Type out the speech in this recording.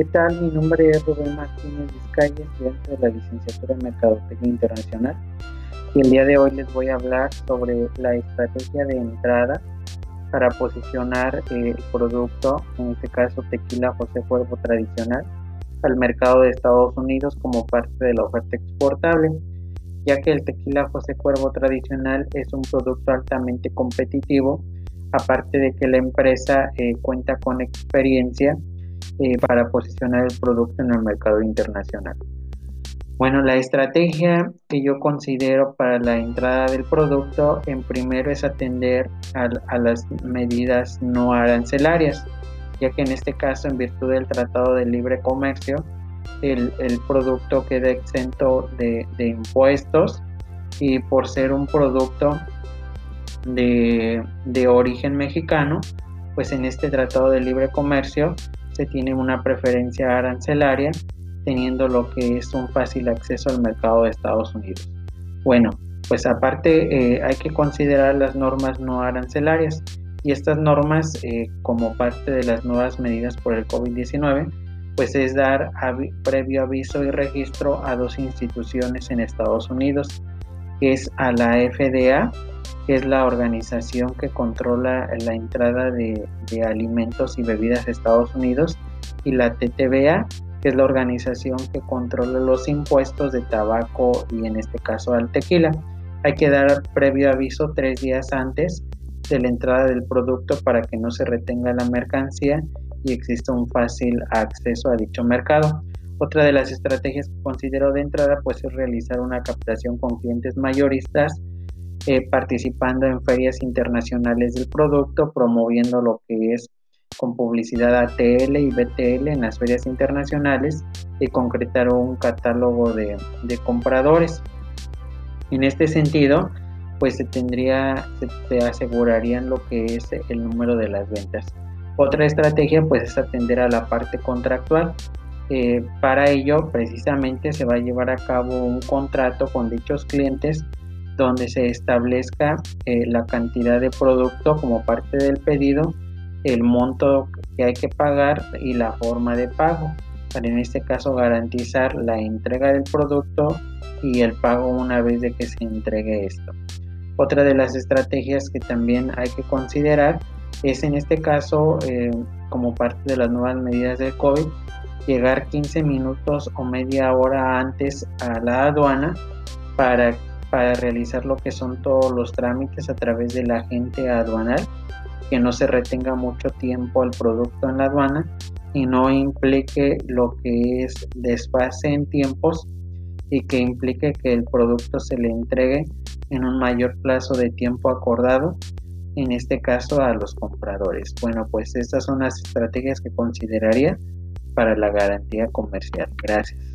¿Qué tal? Mi nombre es Rubén Martínez Vizcaya, estudiante de la licenciatura en Mercadotecnia Internacional. Y el día de hoy les voy a hablar sobre la estrategia de entrada para posicionar eh, el producto, en este caso tequila José Cuervo tradicional, al mercado de Estados Unidos como parte de la oferta exportable, ya que el tequila José Cuervo tradicional es un producto altamente competitivo, aparte de que la empresa eh, cuenta con experiencia eh, para posicionar el producto en el mercado internacional. Bueno, la estrategia que yo considero para la entrada del producto, en primero es atender a, las medidas no arancelarias, ya que en este caso, en virtud del Tratado de Libre Comercio, el, producto queda exento de, impuestos y por ser un producto de, de origen mexicano, pues en este Tratado de Libre Comercio se tiene una preferencia arancelaria teniendo lo que es un fácil acceso al mercado de Estados Unidos. Bueno, pues aparte eh, hay que considerar las normas no arancelarias y estas normas eh, como parte de las nuevas medidas por el COVID-19 pues es dar previo aviso y registro a dos instituciones en Estados Unidos, que es a la FDA, que es la organización que controla la entrada de, alimentos y bebidas a Estados Unidos, y la TTBA, que es la organización que controla los impuestos de tabaco y en este caso al tequila. Hay que dar previo aviso tres días antes de la entrada del producto para que no se retenga la mercancía y exista un fácil acceso a dicho mercado. Otra de las estrategias que considero de entrada pues es realizar una captación con clientes mayoristas eh, participando en ferias internacionales del producto, promoviendo lo que es con publicidad ATL y BTL en las ferias internacionales y concretar un catálogo de, compradores. En este sentido, pues se tendría, se, asegurarían lo que es el número de las ventas. Otra estrategia pues es atender a la parte contractual. Eh, para ello precisamente se va a llevar a cabo un contrato con dichos clientes donde se establezca eh, la cantidad de producto como parte del pedido el monto que hay que pagar y la forma de pago para en este caso garantizar la entrega del producto y el pago una vez de que se entregue esto. Otra de las estrategias que también hay que considerar es en este caso eh, como parte de las nuevas medidas del COVID llegar 15 minutos o media hora antes a la aduana para, para realizar lo que son todos los trámites a través del agente aduanal que no se retenga mucho tiempo el producto en la aduana y no implique lo que es desfase en tiempos y que implique que el producto se le entregue en un mayor plazo de tiempo acordado, en este caso a los compradores. Bueno, pues estas son las estrategias que consideraría para la garantía comercial. Gracias.